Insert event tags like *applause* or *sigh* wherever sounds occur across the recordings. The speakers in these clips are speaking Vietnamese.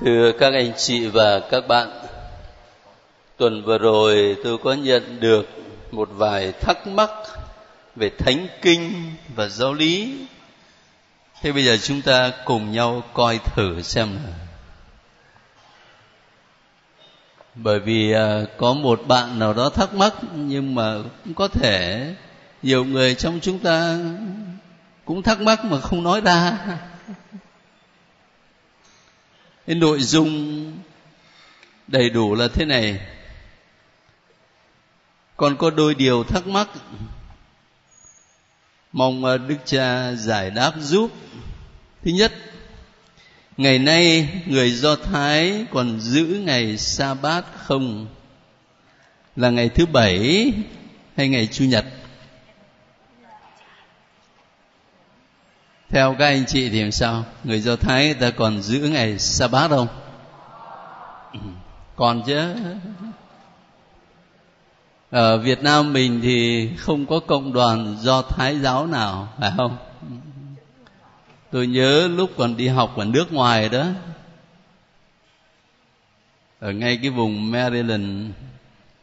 Thưa các anh chị và các bạn, tuần vừa rồi tôi có nhận được một vài thắc mắc về thánh kinh và giáo lý. Thế bây giờ chúng ta cùng nhau coi thử xem nào. Bởi vì à, có một bạn nào đó thắc mắc nhưng mà cũng có thể nhiều người trong chúng ta cũng thắc mắc mà không nói ra cái nội dung đầy đủ là thế này. Còn có đôi điều thắc mắc. Mong ờ, đức cha giải đáp giúp. Thứ nhất, ngày nay người do thái còn giữ ngày sa bát không? Là ngày thứ bảy hay ngày chủ nhật? Theo các anh chị thì làm sao? Người do thái người ta còn giữ ngày sa bát không? Còn chứ. Ở việt nam mình thì không có cộng đoàn do thái giáo nào, phải không? Tôi nhớ lúc còn đi học ở nước ngoài đó. Ở ngay cái vùng maryland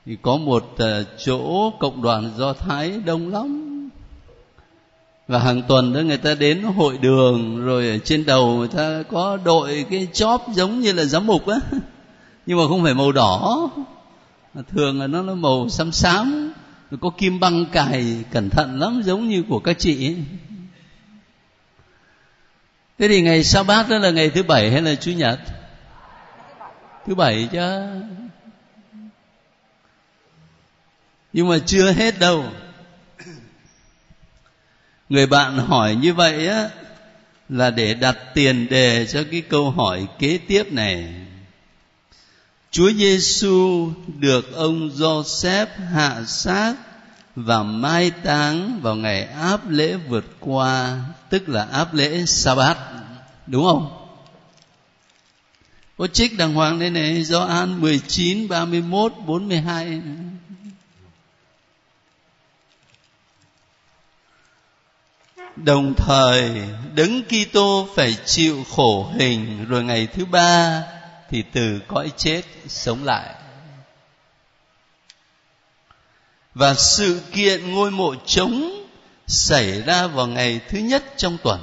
thì có một ờ, chỗ cộng đoàn do thái đông lắm và hàng tuần đó người ta đến hội đường, rồi ở trên đầu người ta có đội cái chóp giống như là giám mục á. *laughs* Nhưng mà không phải màu đỏ. Thường là nó là màu xám xám có kim băng cài, cẩn thận lắm, giống như của các chị ấy. thế thì ngày sa bát đó là ngày thứ bảy hay là chủ nhật? Thứ bảy chứ. Nhưng mà chưa hết đâu người bạn hỏi như vậy á, là để đặt tiền đề cho cái câu hỏi kế tiếp này. Chúa Giêsu được ông Joseph hạ xác và mai táng vào ngày áp lễ vượt qua, tức là áp lễ sa-bát, đúng không? Có trích đàng hoàng đây này, Gioan 19 31 42 đồng thời, đấng Kitô phải chịu khổ hình rồi ngày thứ ba thì từ cõi chết sống lại. Và sự kiện ngôi mộ trống xảy ra vào ngày thứ nhất trong tuần.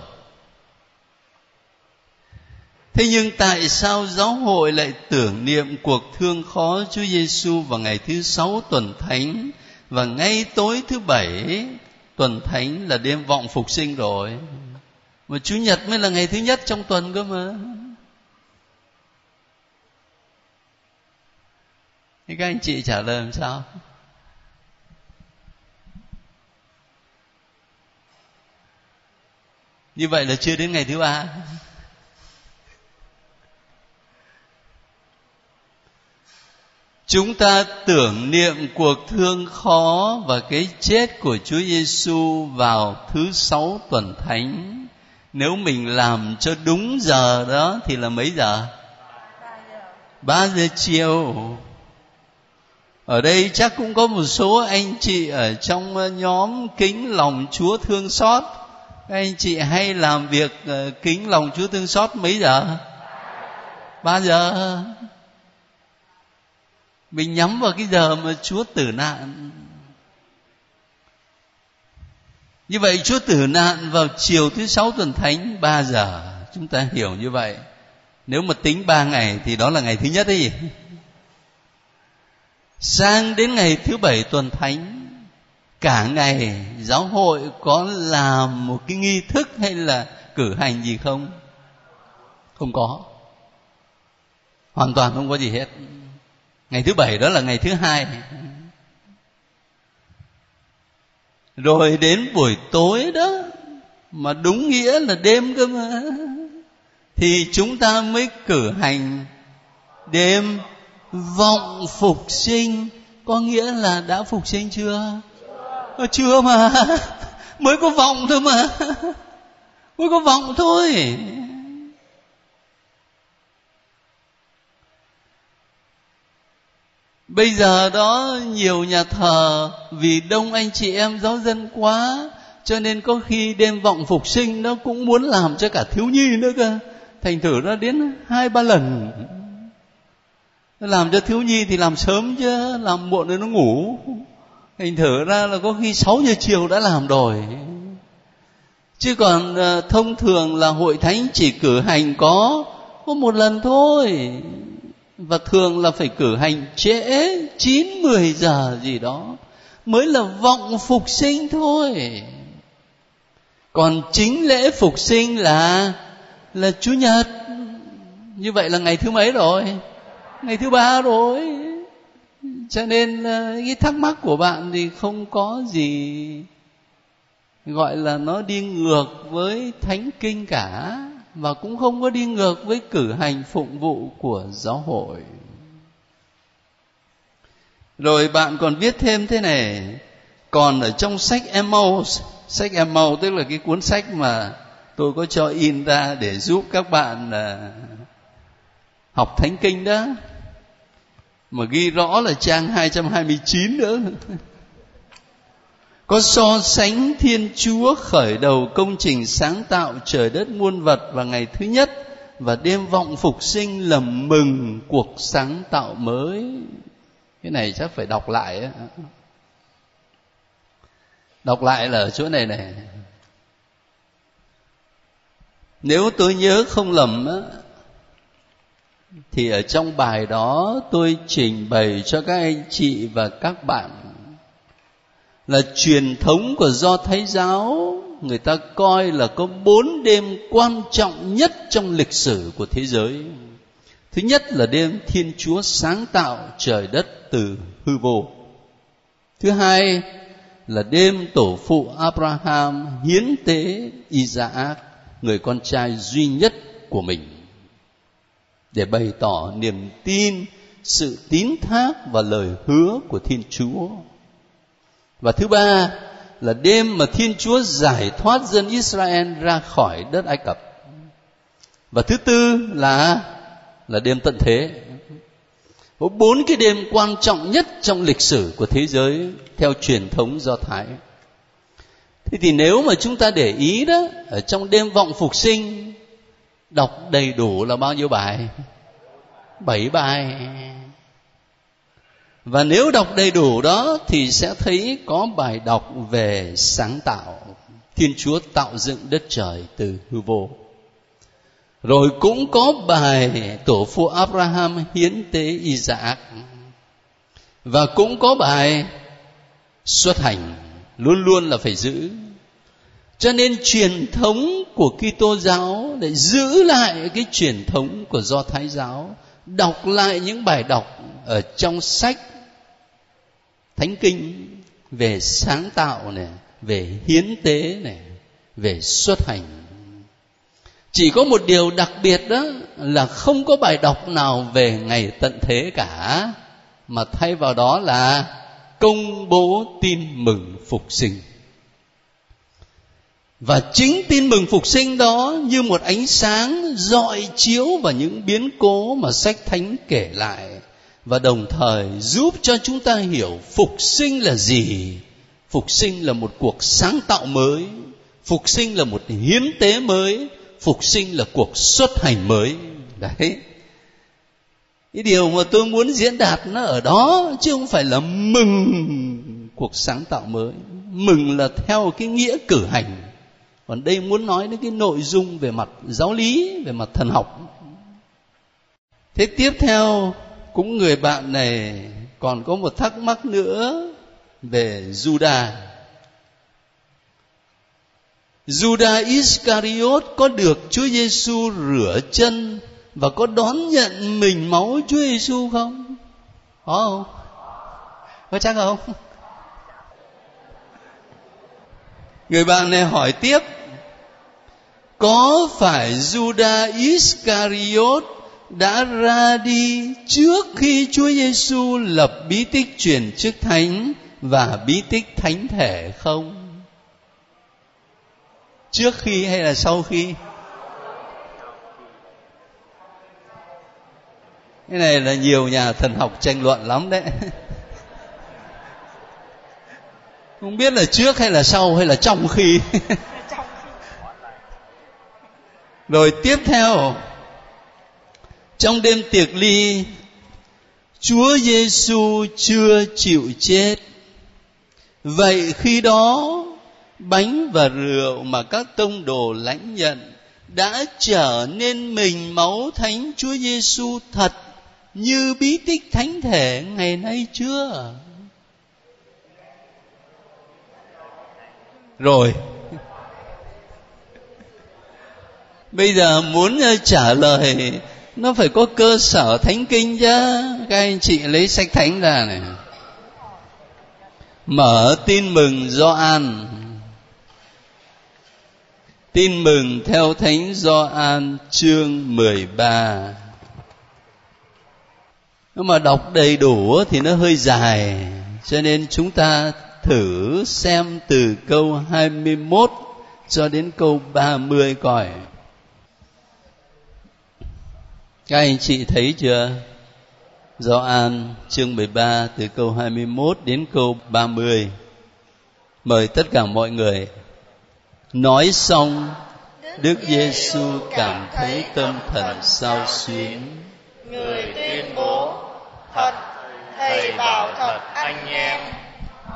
Thế nhưng tại sao giáo hội lại tưởng niệm cuộc thương khó Chúa Giêsu vào ngày thứ sáu tuần thánh và ngay tối thứ bảy tuần thánh là đêm vọng phục sinh rồi. Mà chủ nhật mới là ngày thứ nhất trong tuần cơ mà. Thì các anh chị trả lời làm sao? Như vậy là chưa đến ngày thứ ba. Chúng ta tưởng niệm cuộc thương khó và cái chết của Chúa Giêsu vào thứ sáu tuần thánh. Nếu mình làm cho đúng giờ đó thì là mấy giờ? Ba giờ chiều. Ở đây chắc cũng có một số anh chị ở trong ờ, nhóm kính lòng chúa thương xót. Các anh chị hay làm việc ờ, kính lòng chúa thương xót mấy giờ? Ba giờ mình nhắm vào cái giờ mà chúa tử nạn. Như vậy chúa tử nạn vào chiều thứ sáu tuần thánh, ba giờ. Chúng ta hiểu như vậy. Nếu mà tính ba ngày thì đó là ngày thứ nhất ấy sang đến ngày thứ bảy tuần thánh, cả ngày giáo hội có làm một cái nghi thức hay là cử hành gì không? Không có. Hoàn toàn không có gì hết ngày thứ bảy đó là ngày thứ hai. Rồi đến buổi tối đó mà đúng nghĩa là đêm cơ mà thì chúng ta mới cử hành đêm vọng phục sinh. Có nghĩa là đã phục sinh chưa? Chưa, chưa mà *laughs* mới có vọng thôi mà mới có vọng thôi. Bây giờ đó nhiều nhà thờ vì đông anh chị em giáo dân quá, cho nên có khi đêm vọng phục sinh nó cũng muốn làm cho cả thiếu nhi nữa cơ. Thành thử nó đến hai, ba lần. Làm cho thiếu nhi thì làm sớm chứ, làm muộn rồi nó ngủ. Thành thử ra là có khi 6 giờ chiều đã làm rồi. Chứ còn ờ, thông thường là hội thánh chỉ cử hành có có một lần thôi và thường là phải cử hành trễ chín mười giờ gì đó mới là vọng phục sinh thôi. Còn chính lễ phục sinh là là chủ nhật. Như vậy là ngày thứ mấy rồi? Ngày thứ ba rồi. Cho nên ờ, cái thắc mắc của bạn thì không có gì gọi là nó đi ngược với thánh kinh cả và cũng không có đi ngược với cử hành phụng vụ của giáo hội. Rồi bạn còn viết thêm thế này còn ở trong sách Emmaus sách Emmaus tức là cái cuốn sách mà tôi có cho in ra để giúp các bạn uh, học thánh kinh đó mà ghi rõ là trang 229 nữa. *laughs* có so sánh thiên chúa khởi đầu công trình sáng tạo trời đất muôn vật vào ngày thứ nhất và đêm vọng phục sinh lầm mừng cuộc sáng tạo mới cái này chắc phải đọc lại ấy. đọc lại là ở chỗ này này nếu tôi nhớ không lầm á, thì ở trong bài đó tôi trình bày cho các anh chị và các bạn là truyền thống của do thái giáo. Người ta coi là có bốn đêm quan trọng nhất trong lịch sử của thế giới. Thứ nhất là đêm thiên chúa sáng tạo trời đất từ hư vô. Thứ hai là đêm tổ phụ abraham hiến tế isaac, người con trai duy nhất của mình. Để bày tỏ niềm tin, sự tín thác và lời hứa của thiên chúa và thứ ba là đêm mà thiên chúa giải thoát dân israel ra khỏi đất ai cập. Và thứ tư là là đêm tận thế. Có bốn cái đêm quan trọng nhất trong lịch sử của thế giới theo truyền thống do thái. Thế thì nếu mà chúng ta để ý đó, ở trong đêm vọng phục sinh, đọc đầy đủ là bao nhiêu bài? Bảy bài và nếu đọc đầy đủ đó thì sẽ thấy có bài đọc về sáng tạo. Thiên chúa tạo dựng đất trời từ hư vô. Rồi cũng có bài tổ phụ abraham hiến tế isaac. Và cũng có bài xuất hành luôn luôn là phải giữ. Cho nên truyền thống của Kitô giáo để giữ lại cái truyền thống của Do Thái giáo, đọc lại những bài đọc ở trong sách Thánh kinh về sáng tạo này, về hiến tế này, về xuất hành. Chỉ có một điều đặc biệt đó là không có bài đọc nào về ngày tận thế cả, mà thay vào đó là công bố tin mừng phục sinh và chính tin mừng phục sinh đó như một ánh sáng dọi chiếu vào những biến cố mà sách thánh kể lại và đồng thời giúp cho chúng ta hiểu phục sinh là gì. Phục sinh là một cuộc sáng tạo mới. Phục sinh là một hiến tế mới. Phục sinh là cuộc xuất hành mới. Đấy. Cái điều mà tôi muốn diễn đạt nó ở đó chứ không phải là mừng cuộc sáng tạo mới. Mừng là theo cái nghĩa cử hành. Còn đây muốn nói đến cái nội dung về mặt giáo lý, về mặt thần học. Thế tiếp theo cũng người bạn này còn có một thắc mắc nữa về Judah. Judah Iscariot có được Chúa Giêsu rửa chân và có đón nhận mình máu Chúa Giêsu không? Có không? Có chắc không? Người bạn này hỏi tiếp, Có phải Judah Iscariot đã ra đi trước khi Chúa Giêsu lập bí tích truyền chức thánh và bí tích thánh thể không? Trước khi hay là sau khi? Cái này là nhiều nhà thần học tranh luận lắm đấy. *laughs* Không biết là trước hay là sau hay là trong khi. *laughs* Rồi tiếp theo trong đêm tiệc ly, Chúa Giêsu chưa chịu chết. Vậy khi đó, bánh và rượu mà các tông đồ lãnh nhận đã trở nên mình máu thánh Chúa Giêsu thật như bí tích thánh thể ngày nay chưa? Rồi. *laughs* Bây giờ muốn ờ, trả lời nó phải có cơ sở thánh kinh chứ. Các anh chị lấy sách thánh ra này. Mở tin mừng do an. Tin mừng theo thánh do an, chương 13 nếu mà đọc đầy đủ thì nó hơi dài. Cho nên chúng ta thử xem từ câu 21 cho đến câu 30 coi các anh chị thấy chưa? Gioan chương 13 từ câu 21 đến câu 30. Mời tất cả mọi người. Nói xong, Đức Giêsu cảm thấy tâm thần sao xuyến. Người tuyên bố, thật, Thầy bảo thật anh em,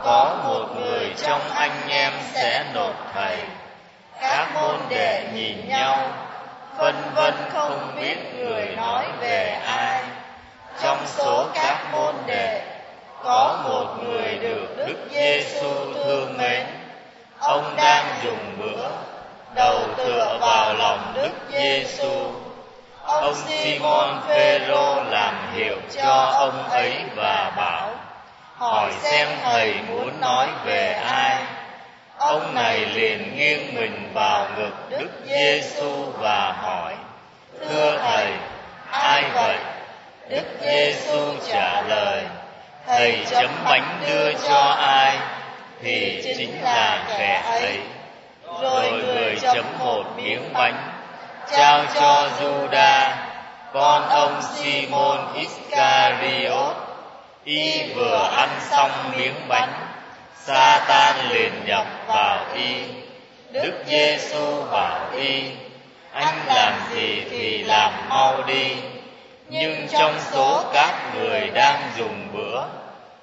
có một người trong anh em sẽ nộp Thầy. Các môn đệ nhìn nhau, vân vân không biết người nói về ai. Trong số các môn đệ, có một người được đức giêsu thương mến. Ông đang dùng bữa, đầu tựa vào lòng đức giêsu ông simon phêrô làm hiệu cho ông ấy và bảo, hỏi xem thầy muốn nói về ai ông này liền nghiêng mình vào ngực đức giêsu và hỏi, thưa thầy, ai vậy? Đức giêsu trả lời, thầy chấm bánh đưa cho ai thì chính là kẻ ấy. Rồi người chấm một miếng bánh, trao cho Juda con ông Simon Iscariot. Y vừa ăn xong miếng bánh Satan liền nhập vào y. Đức Giêsu bảo y Anh làm gì thì làm mau đi. Nhưng trong số các người đang dùng bữa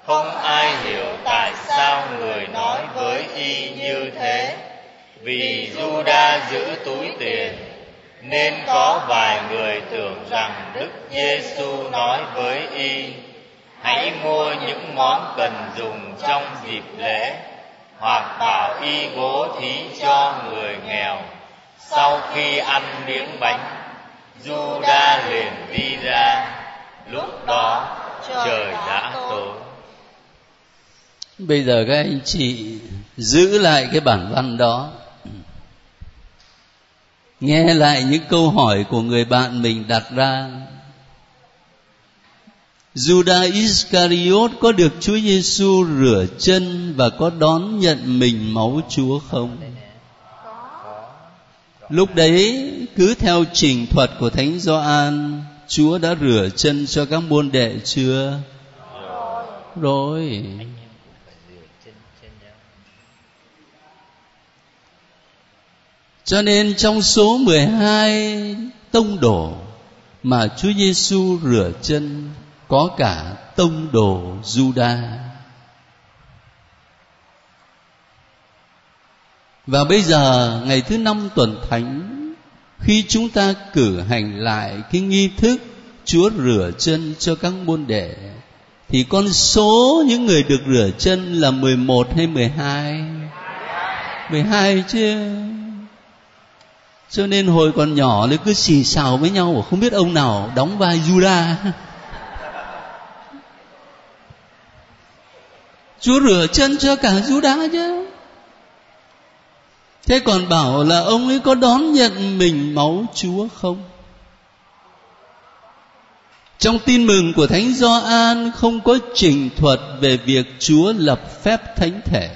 Không ai hiểu tại sao người nói với y như thế. Vì Juda giữ túi tiền Nên có vài người tưởng rằng Đức Giêsu nói với y hãy mua những món cần dùng trong dịp lễ, hoặc bảo y bố thí cho người nghèo. Sau khi ăn miếng bánh, Juda liền đi ra. Lúc đó, trời đã tối. Bây giờ các anh chị giữ lại cái bản văn đó. Nghe lại những câu hỏi của người bạn mình đặt ra. Judas Iscariot có được Chúa Giêsu rửa chân và có đón nhận mình máu Chúa không? Lúc đấy cứ theo trình thuật của Thánh Gioan, Chúa đã rửa chân cho các môn đệ chưa? Rồi. Cho nên trong số 12 tông đồ mà Chúa Giêsu rửa chân có cả tông đồ Juda. Và bây giờ, ngày thứ năm tuần thánh, khi chúng ta cử hành lại cái nghi thức Chúa rửa chân cho các môn đệ, thì con số những người được rửa chân là 11 hay 12? 12 chứ. Cho nên hồi còn nhỏ thì cứ xì xào với nhau, không biết ông nào đóng vai Judas. Chúa rửa chân cho cả Judas chứ. Thế còn bảo là ông ấy có đón nhận mình máu Chúa không? Trong tin mừng của Thánh Gioan không có trình thuật về việc Chúa lập phép thánh thể.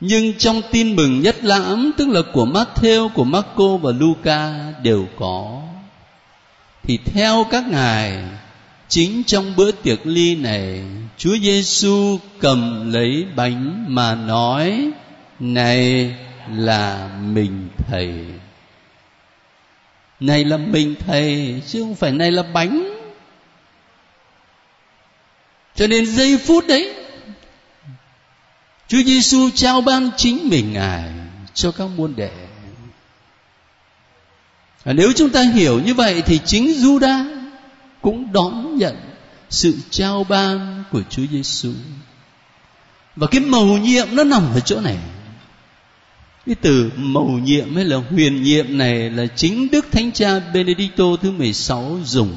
Nhưng trong tin mừng nhất lãm tức là của Matthew, của Marco và Luca đều có. Thì theo các ngài chính trong bữa tiệc ly này, Chúa Giêsu cầm lấy bánh mà nói, này là mình, thầy này là mình, thầy, chứ không phải này là bánh cho nên giây phút đấy, Chúa Giêsu trao ban chính mình Ngài cho các môn đệ. Và nếu chúng ta hiểu như vậy thì chính Juda cũng đón nhận sự trao ban của Chúa Giêsu. Và cái mầu nhiệm nó nằm ở chỗ này. Cái từ mầu nhiệm hay là huyền nhiệm này là chính Đức Thánh Cha Benedicto thứ 16 dùng.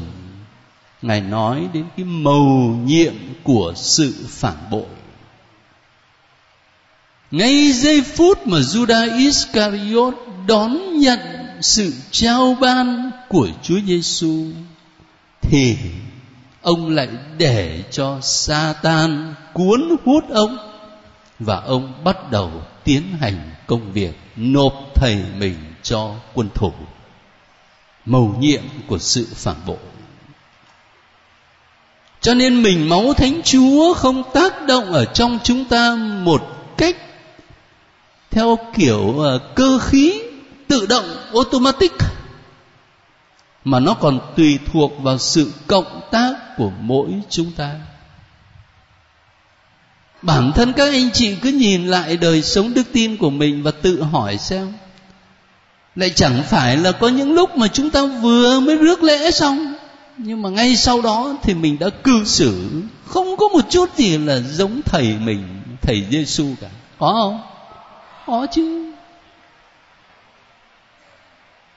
Ngài nói đến cái mầu nhiệm của sự phản bội ngay giây phút mà Judas Iscariot đón nhận sự trao ban của Chúa Giêsu, thì ông lại để cho Satan cuốn hút ông. Và ông bắt đầu tiến hành công việc nộp thầy mình cho quân thủ. Mầu nhiệm của sự phản bội. Cho nên mình máu thánh chúa không tác động ở trong chúng ta một cách theo kiểu ờ, cơ khí tự động, automatic mà nó còn tùy thuộc vào sự cộng tác của mỗi chúng ta. Bản thân các anh chị cứ nhìn lại đời sống đức tin của mình và tự hỏi xem, lại chẳng phải là có những lúc mà chúng ta vừa mới rước lễ xong, nhưng mà ngay sau đó thì mình đã cư xử. Không có một chút gì là giống thầy mình, thầy Giêsu cả. Có không? Có chứ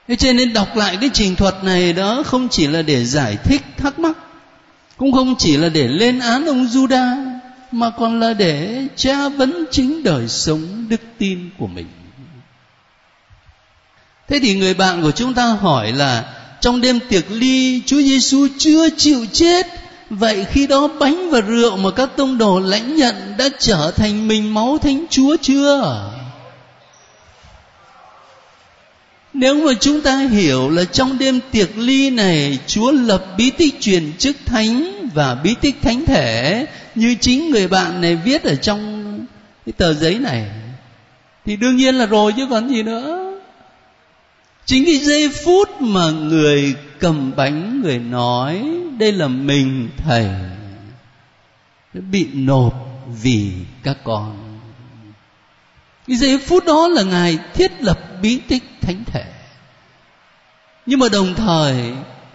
thế cho nên đọc lại cái trình thuật này đó không chỉ là để giải thích thắc mắc, cũng không chỉ là để lên án ông Juda, mà còn là để tra vấn chính đời sống đức tin của mình. Thế thì người bạn của chúng ta hỏi là, trong đêm tiệc ly, Chúa Giêsu chưa chịu chết, vậy khi đó bánh và rượu mà các tông đồ lãnh nhận đã trở thành mình máu thánh Chúa chưa? Nếu mà chúng ta hiểu là trong đêm tiệc ly này, chúa lập bí tích truyền chức thánh và bí tích thánh thể, như chính người bạn này viết ở trong cái tờ giấy này, thì đương nhiên là rồi chứ còn gì nữa. Chính cái giây phút mà người cầm bánh, người nói, đây là mình, thầy bị nộp vì các con cái giây phút đó là ngài thiết lập bí tích thánh thể. Nhưng mà đồng thời,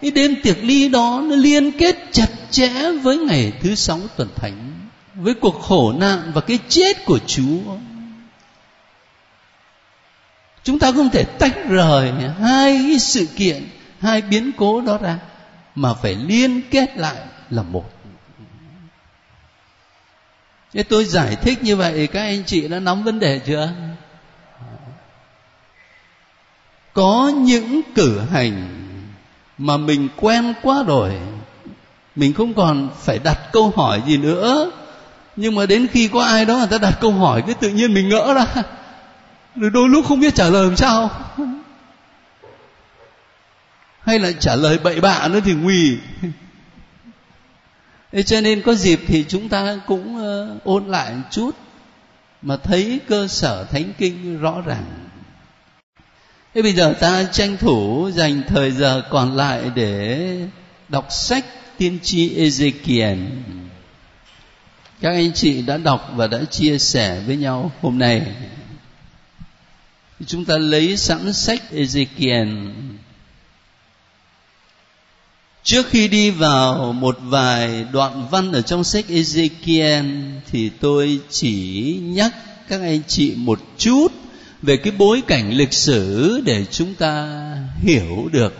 cái đêm tiệc ly đó nó liên kết chặt chẽ với ngày thứ sáu tuần thánh, với cuộc khổ nạn và cái chết của chúa. Chúng ta không thể tách rời hai cái sự kiện, hai biến cố đó ra, mà phải liên kết lại là một. Thế tôi giải thích như vậy, các anh chị đã nắm vấn đề chưa? Có những cử hành mà mình quen quá rồi, mình không còn phải đặt câu hỏi gì nữa. Nhưng mà đến khi có ai đó người ta đặt câu hỏi, cái tự nhiên mình ngỡ ra. Rồi đôi lúc không biết trả lời làm sao. Hay là trả lời bậy bạ nữa thì nguy thế cho nên có dịp thì chúng ta cũng uh, ôn lại một chút mà thấy cơ sở thánh kinh rõ ràng. Thế bây giờ ta tranh thủ dành thời giờ còn lại để đọc sách tiên tri Ezekiel. Các anh chị đã đọc và đã chia sẻ với nhau hôm nay. Chúng ta lấy sẵn sách Ezekiel. Trước khi đi vào một vài đoạn văn ở trong sách Ezekiel thì tôi chỉ nhắc các anh chị một chút về cái bối cảnh lịch sử để chúng ta hiểu được.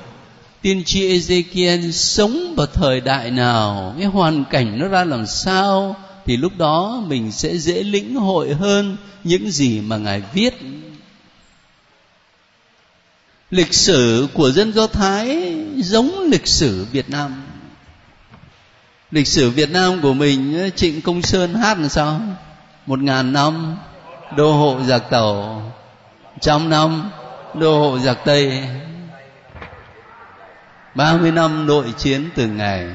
Tiên tri Ezekiel sống vào thời đại nào, cái hoàn cảnh nó ra làm sao thì lúc đó mình sẽ dễ lĩnh hội hơn những gì mà ngài viết lịch sử của dân do thái giống lịch sử việt nam. Lịch sử việt nam của mình, trịnh công sơn hát là sao? Một ngàn năm, đô hộ giặc tàu. Trăm năm, đô hộ giặc tây. Ba mươi năm nội chiến từng ngày.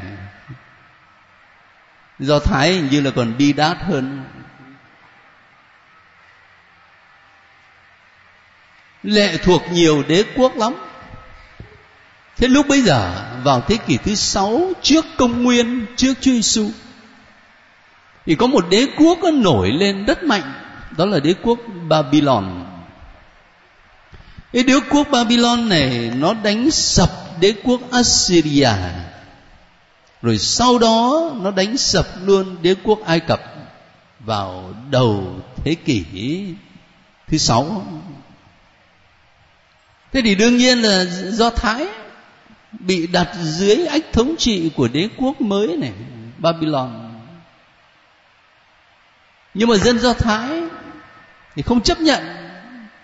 Do thái hình như là còn đi đát hơn. Lệ thuộc nhiều đế quốc lắm. Thế lúc bấy giờ, vào thế kỷ thứ sáu, trước công nguyên, trước Chúa Giêsu thì có một đế quốc nó nổi lên rất mạnh, đó là đế quốc Babylon. Cái đế quốc Babylon này, nó đánh sập đế quốc Assyria. Rồi sau đó, nó đánh sập luôn đế quốc Ai Cập vào đầu thế kỷ thứ sáu thế thì đương nhiên là do Thái bị đặt dưới ách thống trị của đế quốc mới này, Babylon. Nhưng mà dân do Thái thì không chấp nhận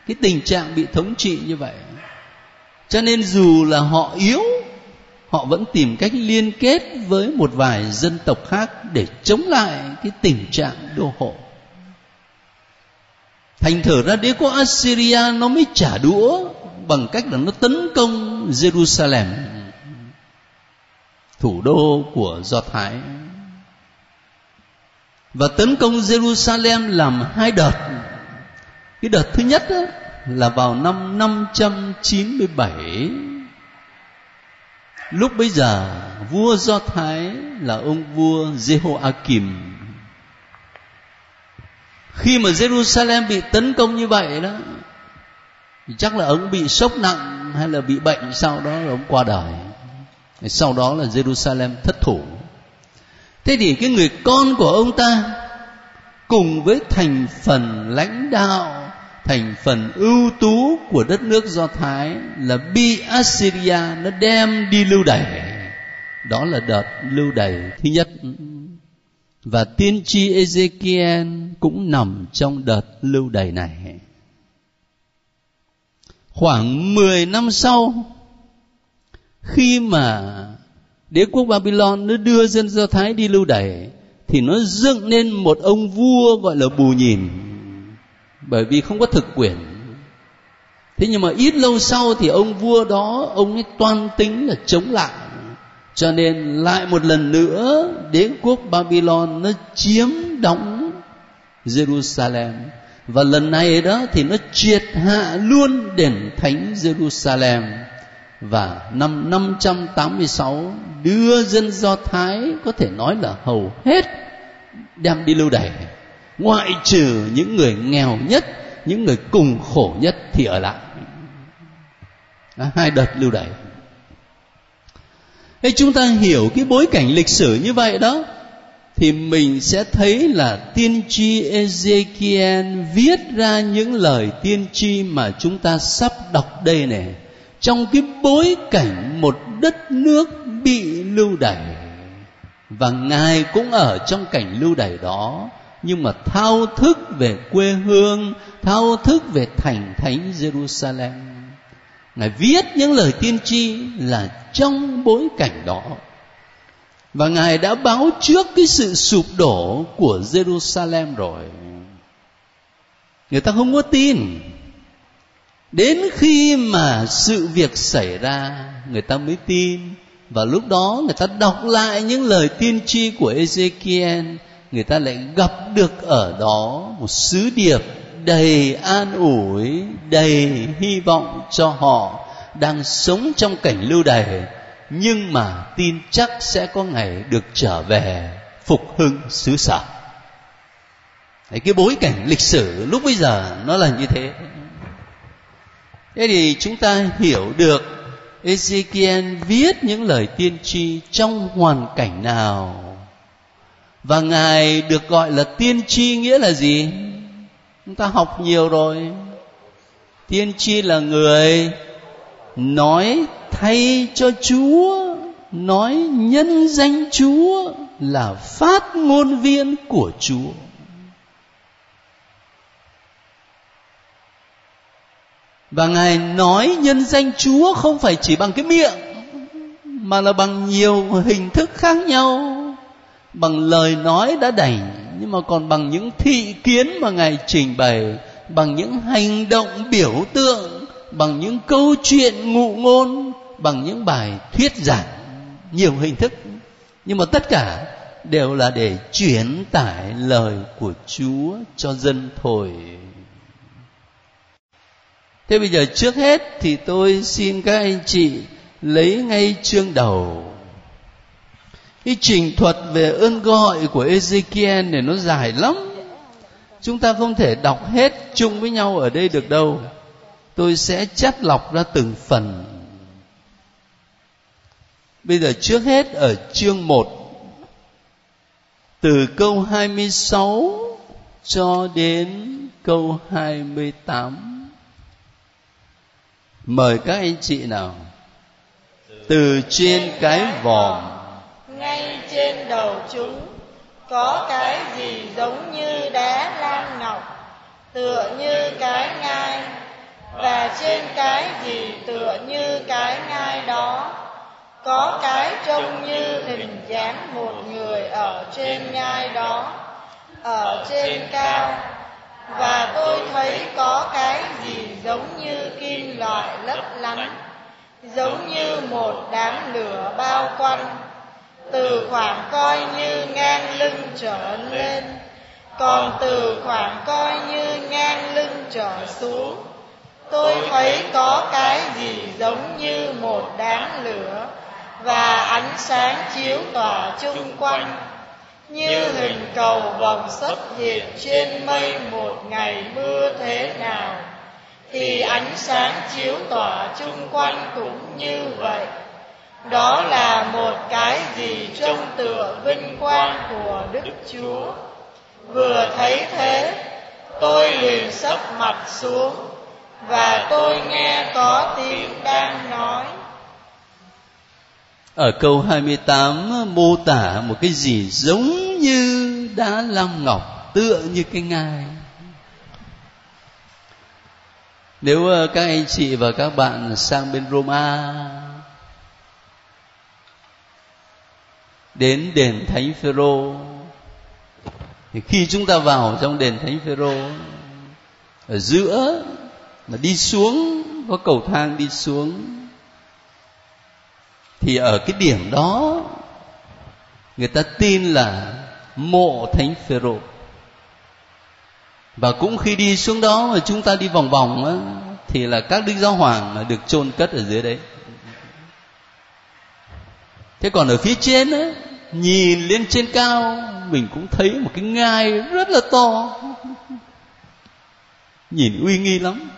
cái tình trạng bị thống trị như vậy. Cho nên dù là họ yếu, họ vẫn tìm cách liên kết với một vài dân tộc khác để chống lại cái tình trạng đô hộ. Thành thử ra đế quốc Assyria nó mới trả đũa bằng cách là nó tấn công Jerusalem thủ đô của Do Thái. Và tấn công Jerusalem làm hai đợt. Cái đợt thứ nhất đó, là vào năm 597 lúc bấy giờ vua Do Thái là ông vua Jehoiakim. Khi mà Jerusalem bị tấn công như vậy đó thì chắc là ông bị sốc nặng hay là bị bệnh sau đó là ông qua đời. Sau đó là Jerusalem thất thủ. Thế thì cái người con của ông ta cùng với thành phần lãnh đạo, thành phần ưu tú của đất nước do thái là bị assyria nó đem đi lưu đày. Đó là đợt lưu đày thứ nhất. Và tiên tri Ezekiel cũng nằm trong đợt lưu đày này khoảng 10 năm sau, khi mà đế quốc Babylon nó đưa dân Do Thái đi lưu đày, thì nó dựng nên một ông vua gọi là bù nhìn. Bởi vì không có thực quyền. Thế nhưng mà ít lâu sau thì ông vua đó, ông ấy toan tính là chống lại. Cho nên lại một lần nữa, đế quốc Babylon nó chiếm đóng Jerusalem và lần này đó thì nó triệt hạ luôn đền thánh Jerusalem. Và năm 586 đưa dân Do Thái có thể nói là hầu hết đem đi lưu đày. Ngoại trừ những người nghèo nhất những người cùng khổ nhất thì ở lại. À, hai đợt lưu đày. Thế chúng ta hiểu cái bối cảnh lịch sử như vậy đó thì mình sẽ thấy là tiên tri Ezekiel viết ra những lời tiên tri mà chúng ta sắp đọc đây này. Trong cái bối cảnh một đất nước bị lưu đày, và ngài cũng ở trong cảnh lưu đày đó, nhưng mà thao thức về quê hương, thao thức về thành thánh Jerusalem, ngài viết những lời tiên tri là trong bối cảnh đó và ngài đã báo trước cái sự sụp đổ của Jerusalem rồi. Người ta không có tin. Đến khi mà sự việc xảy ra, người ta mới tin. Và lúc đó người ta đọc lại những lời tiên tri của Ezekiel. Người ta lại gặp được ở đó một sứ điệp đầy an ủi, đầy hy vọng cho họ đang sống trong cảnh lưu đày nhưng mà tin chắc sẽ có ngày được trở về phục hưng xứ sở. Đấy, cái bối cảnh lịch sử lúc bây giờ nó là như thế. Thế thì chúng ta hiểu được Ezekiel viết những lời tiên tri trong hoàn cảnh nào. Và ngài được gọi là tiên tri nghĩa là gì? Chúng ta học nhiều rồi. Tiên tri là người nói thay cho chúa, nói nhân danh chúa là phát ngôn viên của chúa. Và ngài nói nhân danh chúa không phải chỉ bằng cái miệng, mà là bằng nhiều hình thức khác nhau. Bằng lời nói đã đành, nhưng mà còn bằng những thị kiến mà ngài trình bày, bằng những hành động biểu tượng bằng những câu chuyện ngụ ngôn, bằng những bài thuyết giảng, nhiều hình thức. Nhưng mà tất cả đều là để truyền tải lời của chúa cho dân thôi. Thế bây giờ trước hết thì tôi xin các anh chị lấy ngay chương đầu. Cái trình thuật về ơn gọi của Ezekiel này nó dài lắm. Chúng ta không thể đọc hết chung với nhau ở đây được đâu tôi sẽ chắt lọc ra từng phần. Bây giờ trước hết ở chương 1 từ câu 26 cho đến câu 28 mời các anh chị nào. Từ trên cái vòm. Ngay trên đầu chúng, có cái gì giống như đá lan ngọc, tựa như cái ngai và trên cái gì tựa như cái ngai đó, có cái trông như hình dáng một người ở trên ngai đó, ở trên cao. Và tôi thấy có cái gì giống như kim loại lấp lánh, giống như một đám lửa bao quanh. Từ khoảng coi như ngang lưng trở lên, còn từ khoảng coi như ngang lưng trở xuống tôi thấy có cái gì giống như một đám lửa và ánh sáng chiếu tỏa chung quanh. như hình cầu vòng xuất hiện trên mây một ngày mưa thế nào. thì ánh sáng chiếu tỏa chung quanh cũng như vậy. đó là một cái gì trông tựa vinh quang của đức chúa. Vừa thấy thế tôi liền sấp mặt xuống và tôi nghe có tiếng đang nói. Ở câu 28 mô tả một cái gì giống như đá lam ngọc, tựa như cái ngai. Nếu ờ, các anh chị và các bạn sang bên Roma, đến đền Thánh Phêrô, thì khi chúng ta vào trong đền Thánh Phêrô, ở giữa mà đi xuống có cầu thang đi xuống. Thì ở cái điểm đó người ta tin là mộ thánh phêrô. Và cũng khi đi xuống đó mà chúng ta đi vòng vòng á, thì là các đức giáo hoàng mà được chôn cất ở dưới đấy. Thế còn ở phía trên á, nhìn lên trên cao mình cũng thấy một cái ngai rất là to. Nhìn uy nghi lắm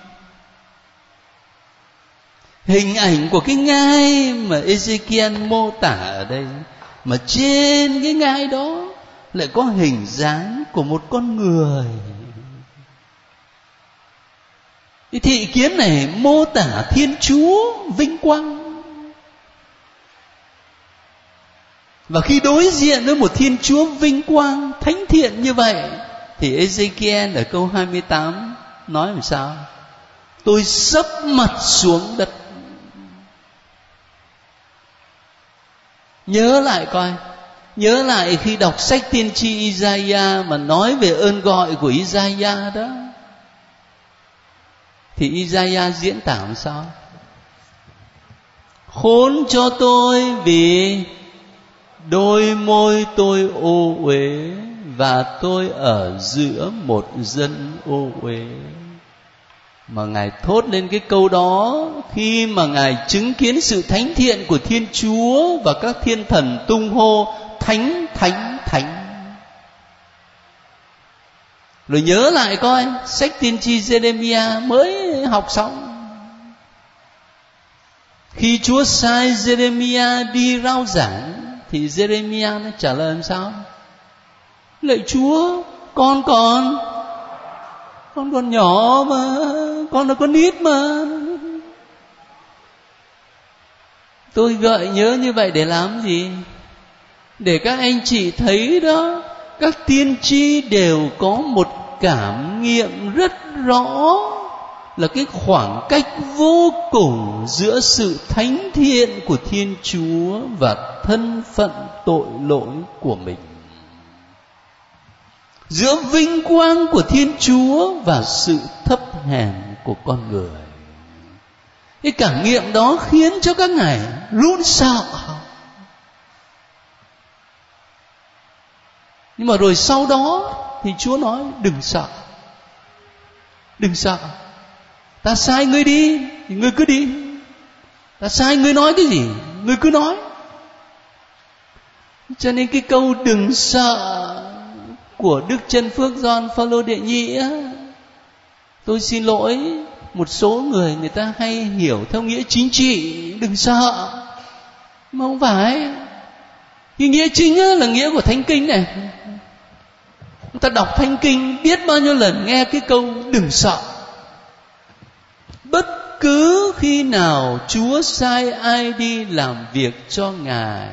hình ảnh của cái ngai mà Ezekiel mô tả ở đây, mà trên cái ngai đó lại có hình dáng của một con người. Cái thị kiến này mô tả thiên chúa vinh quang. Và khi đối diện với một thiên chúa vinh quang, thánh thiện như vậy, thì Ezekiel ở câu 28 nói làm sao? Tôi sấp mặt xuống đất. Nhớ lại coi. Nhớ lại khi đọc sách tiên tri Isaiah mà nói về ơn gọi của Isaiah đó. Thì Isaiah diễn tả làm sao? Khốn cho tôi vì đôi môi tôi ô uế và tôi ở giữa một dân ô uế mà ngài thốt lên cái câu đó khi mà ngài chứng kiến sự thánh thiện của thiên chúa và các thiên thần tung hô, thánh thánh thánh. Rồi nhớ lại coi, sách tiên tri Jeremia mới học xong. Khi Chúa sai Jeremia đi rao giảng, thì Jeremia nó trả lời làm sao? Lạy Chúa, con còn con còn nhỏ mà, con là con nít mà. Tôi gợi nhớ như vậy để làm gì? Để các anh chị thấy đó, các tiên tri đều có một cảm nghiệm rất rõ là cái khoảng cách vô cùng giữa sự thánh thiện của thiên chúa và thân phận tội lỗi của mình giữa vinh quang của thiên chúa và sự thấp hèn của con người. Cái cảm nghiệm đó khiến cho các ngài run sợ. Nhưng mà rồi sau đó thì chúa nói, đừng sợ. Đừng sợ. Ta sai ngươi đi, thì ngươi cứ đi. Ta sai ngươi nói cái gì, ngươi cứ nói. Cho nên cái câu đừng sợ của đức chân phước John Phaolô đệ nhị á. Tôi xin lỗi, một số người người ta hay hiểu theo nghĩa chính trị, đừng sợ. Mà không phải. Cái nghĩa chính là nghĩa của thánh kinh này. Chúng ta đọc thánh kinh biết bao nhiêu lần, nghe cái câu đừng sợ. Bất cứ khi nào chúa sai ai đi làm việc cho ngài,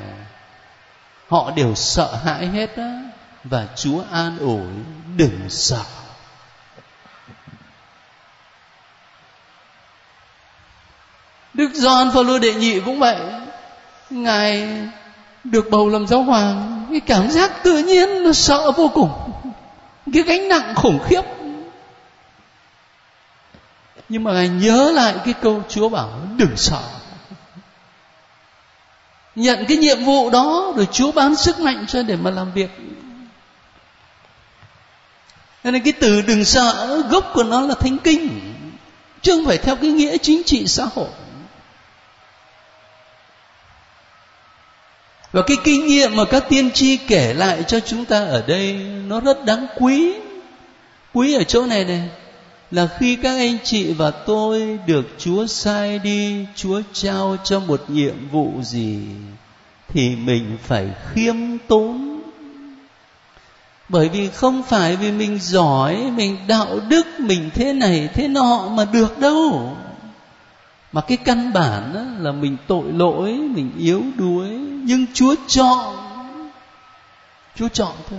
họ đều sợ hãi hết á và chúa an ủi đừng sợ Đức Gioan Phaolô đệ nhị cũng vậy. Ngài được bầu làm giáo hoàng, cái cảm giác tự nhiên nó sợ vô cùng. Cái gánh nặng khủng khiếp. Nhưng mà Ngài nhớ lại cái câu Chúa bảo đừng sợ. Nhận cái nhiệm vụ đó rồi Chúa bán sức mạnh cho để mà làm việc. Nên cái từ đừng sợ gốc của nó là thánh kinh, chứ không phải theo cái nghĩa chính trị xã hội. Và cái kinh nghiệm mà các tiên tri kể lại cho chúng ta ở đây, nó rất đáng quý. Quý ở chỗ này này, là khi các anh chị và tôi được chúa sai đi, chúa trao cho một nhiệm vụ gì thì mình phải khiêm tốn bởi vì không phải vì mình giỏi, mình đạo đức, mình thế này, thế nọ mà được đâu. Mà cái căn bản đó là mình tội lỗi, mình yếu đuối. Nhưng chúa chọn. Chúa chọn thôi.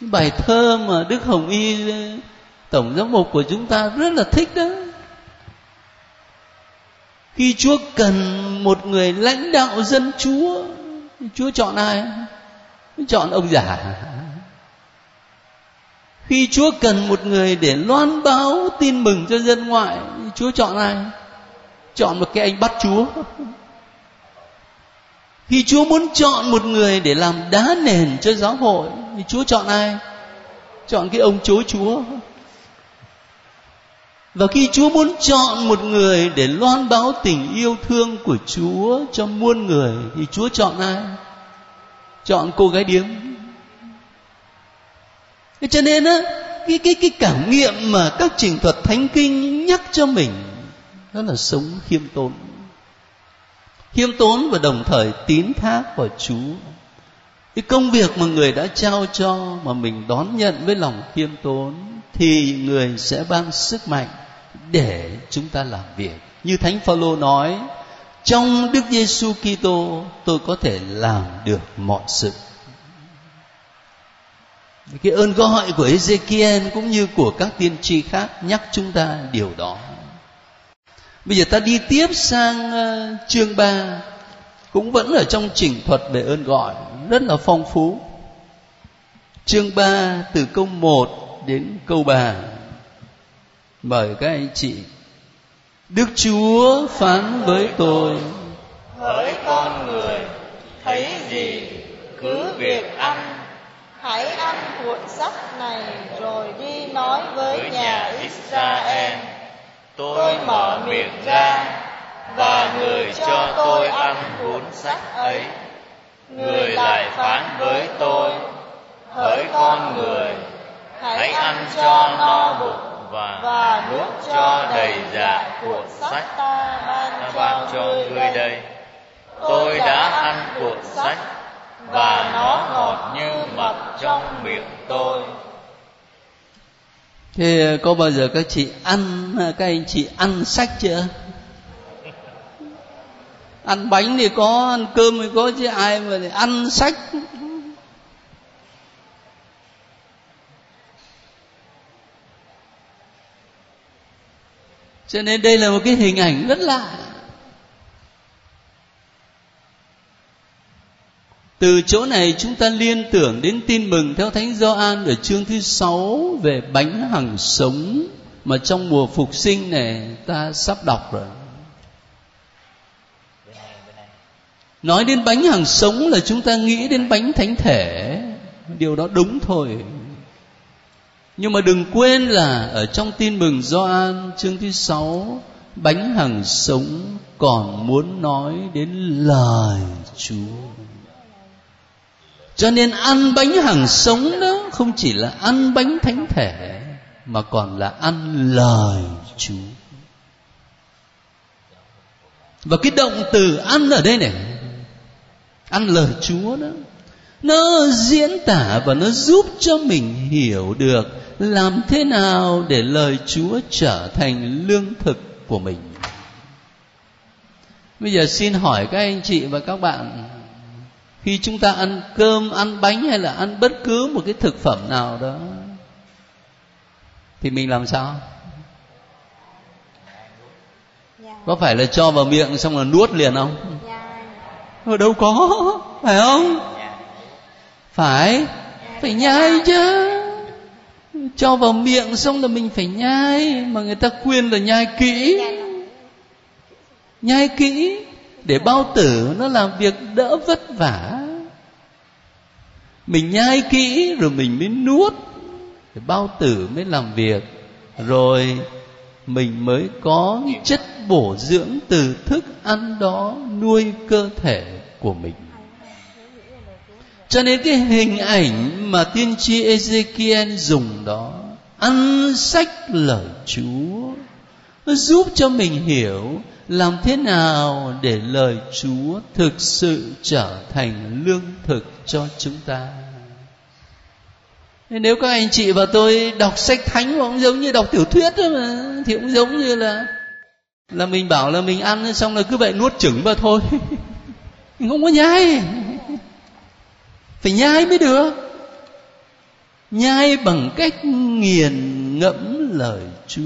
Cái bài thơ mà đức hồng y, tổng giám mục của chúng ta rất là thích đó. Khi chúa cần một người lãnh đạo dân chúa chúa chọn ai? Chọn ông già. Khi chúa cần một người để loan báo tin mừng cho dân ngoại, chúa chọn ai? Chọn một cái anh bắt chúa. Khi chúa muốn chọn một người để làm đá nền cho giáo hội, thì chúa chọn ai? Chọn cái ông chối chúa. Và khi Chúa muốn chọn một người để loan báo tình yêu thương của Chúa cho muôn người, thì Chúa chọn ai? Chọn cô gái điếm. Thế cho nên á, cái cái cái cảm nghiệm mà các trình thuật thánh kinh nhắc cho mình đó là sống khiêm tốn. Khiêm tốn và đồng thời tín thác vào chúa. Cái công việc mà người đã trao cho mà mình đón nhận với lòng khiêm tốn thì người sẽ ban sức mạnh để chúng ta làm việc. Như thánh phaolô nói trong đức giêsu kitô, tôi có thể làm được mọi sự. Cái ơn gọi của Ezekiel cũng như của các tiên tri khác nhắc chúng ta điều đó. Bây giờ ta đi tiếp sang ờ, chương 3 cũng vẫn ở trong chỉnh thuật về ơn gọi, rất là phong phú. Chương 3 từ câu 1 đến câu 3 mời các anh chị Đức Chúa phán với tôi. Hỡi con người Thấy gì? Cứ việc ăn. Hãy ăn cuộn sách này rồi đi nói với nhà Israel. Tôi mở miệng ra và người cho tôi ăn cuốn sách ấy. người lại phán với tôi hỡi con người hãy ăn cho no bụng và, và nuốt cho đầy dạ cuộn sách ta ban cho ngươi đây. tôi đã ăn cuộn sách và nó ngọt như mật trong miệng tôi. thế có bao giờ các chị ăn các anh chị ăn sách chưa? *laughs* Ăn bánh thì có ăn cơm thì có chứ ai mà để ăn sách cho nên đây là một cái hình ảnh rất lạ Từ chỗ này chúng ta liên tưởng đến tin mừng theo Thánh Gioan ở chương thứ sáu về bánh hằng sống mà trong mùa phục sinh này ta sắp đọc rồi. Nói đến bánh hằng sống là chúng ta nghĩ đến bánh thánh thể. Điều đó đúng thôi. Nhưng mà đừng quên là ở trong tin mừng Gioan, chương thứ sáu, bánh hằng sống còn muốn nói đến lời chúa. Cho nên ăn bánh hằng sống đó không chỉ là ăn bánh thánh thể, mà còn là ăn lời chúa. Và cái động từ ăn ở đây này, ăn lời chúa đó nó diễn tả và nó giúp cho mình hiểu được làm thế nào để lời chúa trở thành lương thực của mình. Bây giờ xin hỏi các anh chị và các bạn khi chúng ta ăn cơm ăn bánh hay là ăn bất cứ một cái thực phẩm nào đó thì mình làm sao? Có phải là cho vào miệng xong là nuốt liền không? Ở đâu có phải không phải phải nhai chứ. Cho vào miệng xong là mình phải nhai, mà người ta khuyên là nhai kỹ. Nhai kỹ, để bao tử nó làm việc đỡ vất vả. Mình nhai kỹ rồi mình mới nuốt, để bao tử mới làm việc. Rồi mình mới có chất bổ dưỡng từ thức ăn đó nuôi cơ thể của mình cho nên cái hình ảnh mà tiên tri Ezekiel dùng đó ăn sách lời Chúa nó giúp cho mình hiểu làm thế nào để lời Chúa thực sự trở thành lương thực cho chúng ta. Nếu các anh chị và tôi đọc sách thánh cũng giống như đọc tiểu thuyết thôi mà, thì cũng giống như là là mình bảo là mình ăn xong là cứ vậy nuốt chửng vào thôi. *laughs* mình không có nhai. Phải nhai mới được. Nhai bằng cách nghiền ngẫm lời Chúa.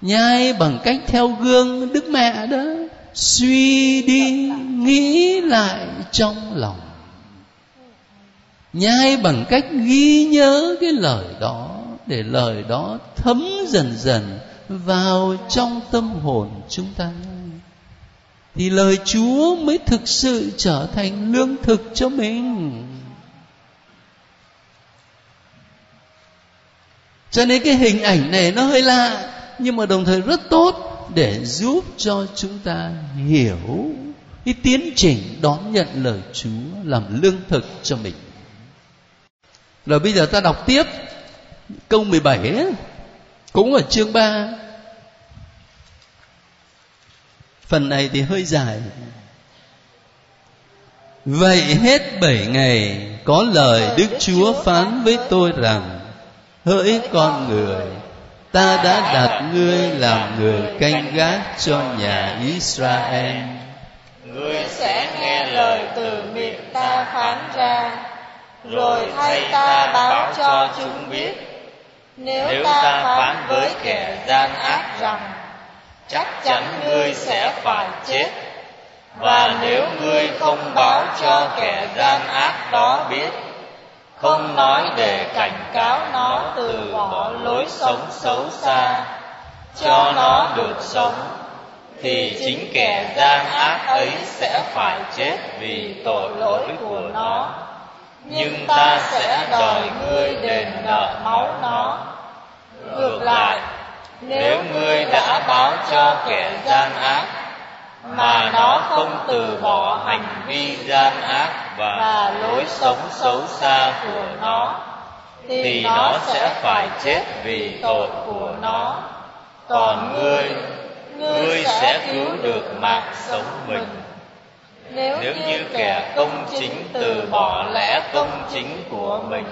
Nhai bằng cách theo gương đức mẹ đó. Suy đi, nghĩ lại trong lòng. Nhai bằng cách ghi nhớ cái lời đó, để lời đó thấm dần dần vào trong tâm hồn chúng ta thì lời chúa mới thực sự trở thành lương thực cho mình cho nên cái hình ảnh này nó hơi lạ nhưng mà đồng thời rất tốt để giúp cho chúng ta hiểu cái tiến trình đón nhận lời Chúa làm lương thực cho mình. Rồi bây giờ ta đọc tiếp câu 17 ấy, cũng ở chương 3. Phần này thì hơi dài. Vậy hết bảy ngày có lời Đức Chúa phán với tôi rằng hỡi con người ta đã đặt ngươi làm người canh gác cho nhà Israel. Ngươi sẽ nghe lời từ miệng ta phán ra, rồi thay ta báo cho chúng biết. Nếu ta phán với kẻ gian ác rằng, chắc chắn ngươi sẽ phải chết. Và nếu ngươi không báo cho kẻ gian ác đó biết, không nói để cảnh cáo nó từ bỏ lối sống xấu xa cho nó được sống thì chính kẻ gian ác ấy sẽ phải chết vì tội lỗi của nó nhưng ta sẽ đòi ngươi đền nợ máu nó ngược lại nếu ngươi đã báo cho kẻ gian ác mà nó không từ bỏ hành vi gian ác và lối sống xấu xa của nó thì nó sẽ phải chết vì tội của nó. còn ngươi ngươi sẽ cứu được mạng sống mình. nếu như kẻ công chính từ bỏ lẽ công chính của mình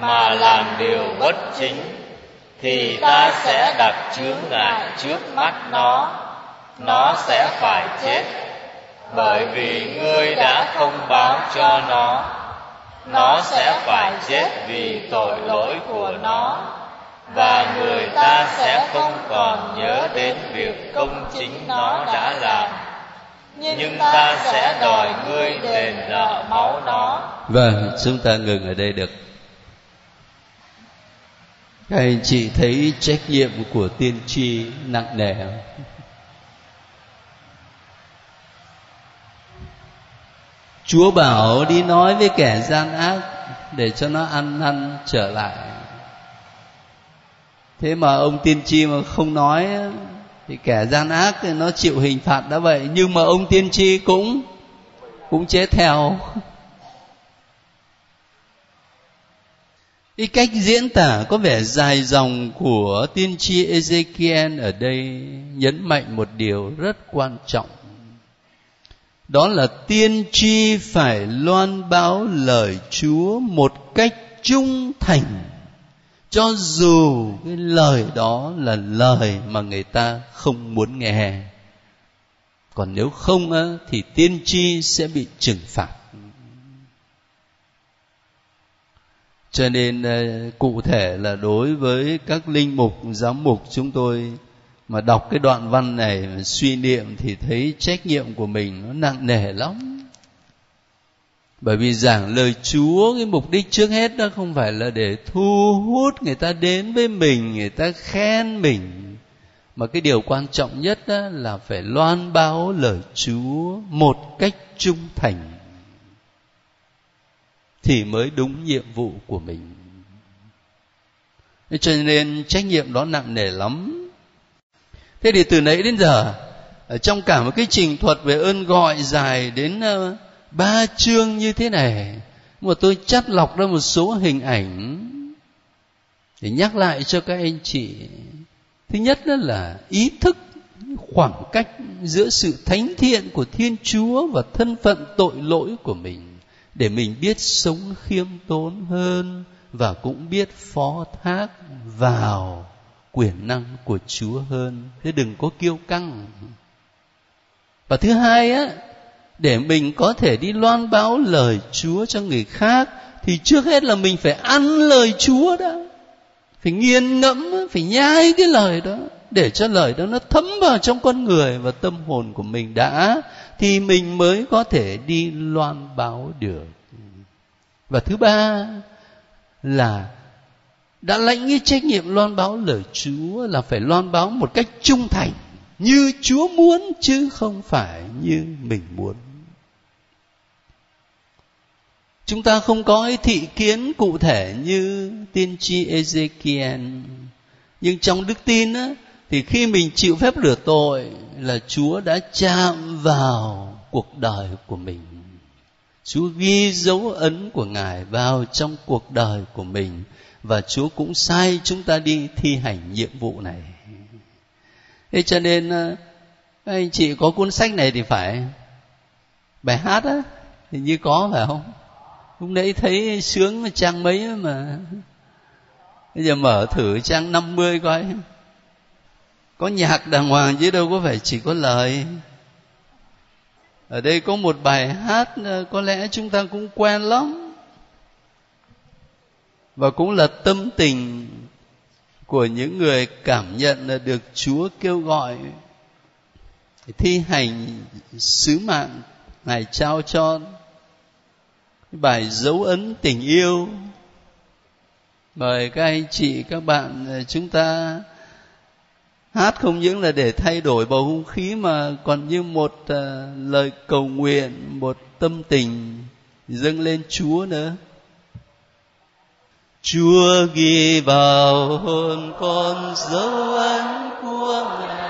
mà làm điều bất chính thì ta sẽ đặt chướng ngại trước mắt nó. Nó sẽ phải chết, bởi vì ngươi đã thông báo cho nó. Nó sẽ phải chết vì tội lỗi của nó, và người ta sẽ không còn nhớ đến việc công chính nó đã làm. Nhưng ta sẽ đòi ngươi đền nợ máu nó. Vâng chúng ta ngừng ở đây được các anh chị thấy trách nhiệm của tiên tri nặng nề không? Chúa bảo đi nói với kẻ gian ác để cho nó ăn năn trở lại. Thế mà ông tiên tri mà không nói thì kẻ gian ác thì nó chịu hình phạt đã vậy. Nhưng mà ông tiên tri cũng cũng chết theo. Cái cách diễn tả có vẻ dài dòng của tiên tri Ezekiel ở đây nhấn mạnh một điều rất quan trọng. Đó là tiên tri phải loan báo lời Chúa một cách trung thành cho dù cái lời đó là lời mà người ta không muốn nghe. Còn nếu không á, thì tiên tri sẽ bị trừng phạt. Cho nên ờ, cụ thể là đối với các linh mục, giám mục chúng tôi mà đọc cái đoạn văn này suy niệm thì thấy trách nhiệm của mình nó nặng nề lắm. Bởi vì giảng lời chúa, cái mục đích trước hết đó không phải là để thu hút người ta đến với mình, người ta khen mình. Mà cái điều quan trọng nhất đó là phải loan báo lời chúa một cách trung thành thì mới đúng nhiệm vụ của mình. Cho nên trách nhiệm đó nặng nề lắm. Thế thì từ nãy đến giờ, ở trong cả một cái trình thuật về ơn gọi dài đến ờ, ba chương như thế này, mà tôi chắt lọc ra một số hình ảnh để nhắc lại cho các anh chị. Thứ nhất đó là ý thức, khoảng cách giữa sự thánh thiện của thiên chúa và thân phận tội lỗi của mình để mình biết sống khiêm tốn hơn và cũng biết phó thác vào quyền năng của chúa hơn. Thế đừng có kiêu căng. Và thứ hai á để mình có thể đi loan báo lời Chúa cho người khác thì trước hết là mình phải ăn lời Chúa đó. Phải nghiền ngẫm, phải nhai cái lời đó để cho lời đó nó thấm vào trong con người và tâm hồn của mình đã thì mình mới có thể đi loan báo được. Và thứ ba là đã lãnh cái trách nhiệm loan báo lời Chúa là phải loan báo một cách trung thành như Chúa muốn chứ không phải như mình muốn chúng ta không có cái thị kiến cụ thể như tiên tri Ezekiel nhưng trong đức tin á, thì khi mình chịu phép rửa tội là Chúa đã chạm vào cuộc đời của mình Chúa ghi dấu ấn của Ngài vào trong cuộc đời của mình và Chúa cũng sai chúng ta đi thi hành nhiệm vụ này. Thế cho nên ờ, anh chị có cuốn sách này thì phải bài hát á, hình như có phải không? lúc nãy thấy sướng trang mấy mà bây giờ mở thử trang 50 coi có nhạc đàng hoàng chứ đâu có phải chỉ có lời. Ở đây có một bài hát ờ, có lẽ chúng ta cũng quen lắm. Và cũng là tâm tình của những người cảm nhận là được chúa kêu gọi thi hành sứ mạng ngài trao cho. Bài dấu ấn tình yêu. Mời các anh chị, các bạn ờ, chúng ta hát không những là để thay đổi bầu không khí mà còn như một uh, lời cầu nguyện một tâm tình dâng lên chúa nữa. Chúa ghi vào hồn con dấu ấn của ngài.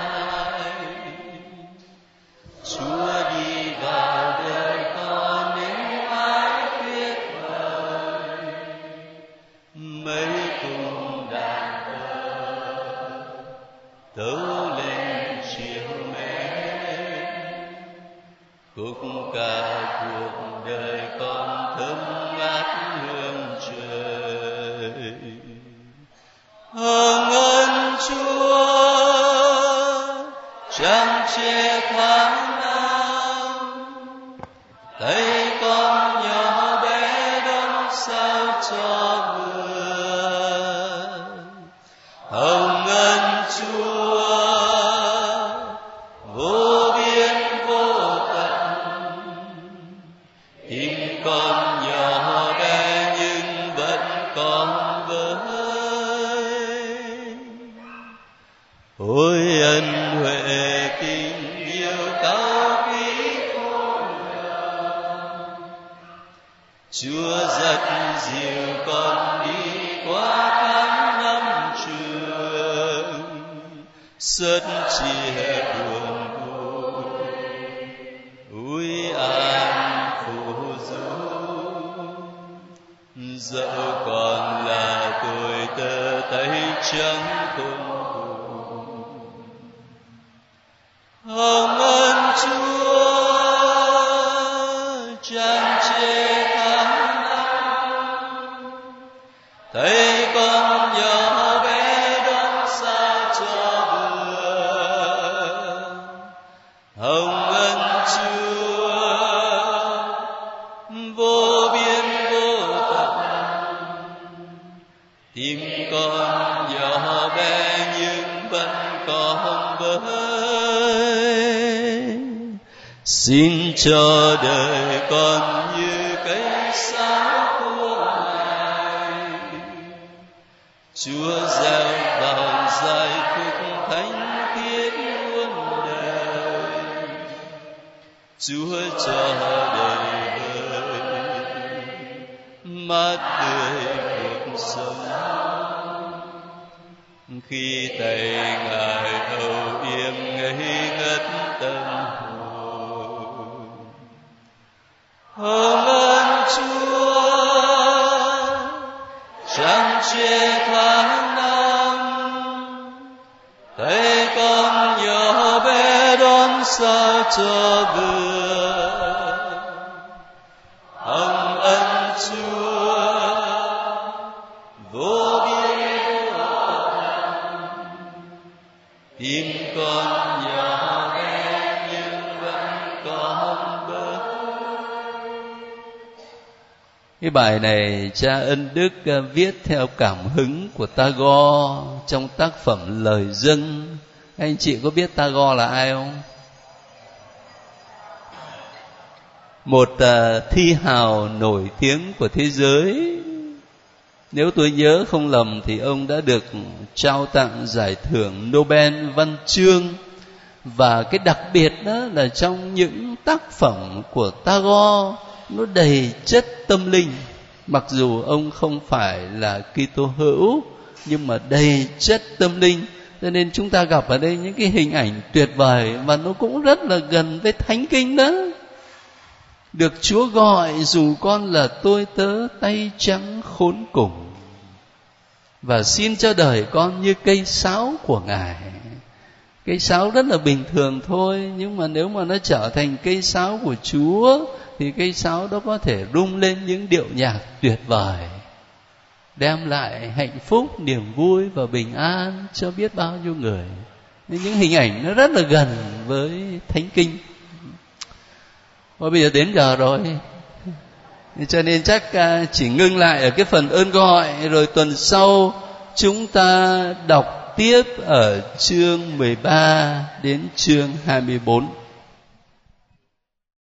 Xin cái bài này cha ân đức à, viết theo cảm hứng của tagore trong tác phẩm lời dâng anh chị có biết tagore là ai không? Một uh, thi hào nổi tiếng của thế giới. Nếu tôi nhớ không lầm thì ông đã được trao tặng giải thưởng Nobel văn chương và cái đặc biệt đó là trong những tác phẩm của Tagore, nó đầy chất tâm linh. Mặc dù ông không phải là Kitô hữu, nhưng mà đầy chất tâm linh. Cho nên chúng ta gặp ở đây những cái hình ảnh tuyệt vời và nó cũng rất là gần với thánh kinh đó. Được Chúa gọi dù con là tôi tớ tay trắng khốn cùng. Và xin cho đời con như cây sáo của ngài cây sáo rất là bình thường thôi, nhưng mà nếu mà nó trở thành cây sáo của chúa, thì cây sáo đó có thể rung lên những điệu nhạc tuyệt vời, đem lại hạnh phúc, niềm vui và bình an cho biết bao nhiêu người. Nên những hình ảnh nó rất là gần với thánh kinh. Và bây giờ đến giờ rồi. Cho nên chắc à, chỉ ngưng lại ở cái phần ơn gọi, rồi tuần sau chúng ta đọc tiếp ở chương 13 đến chương 24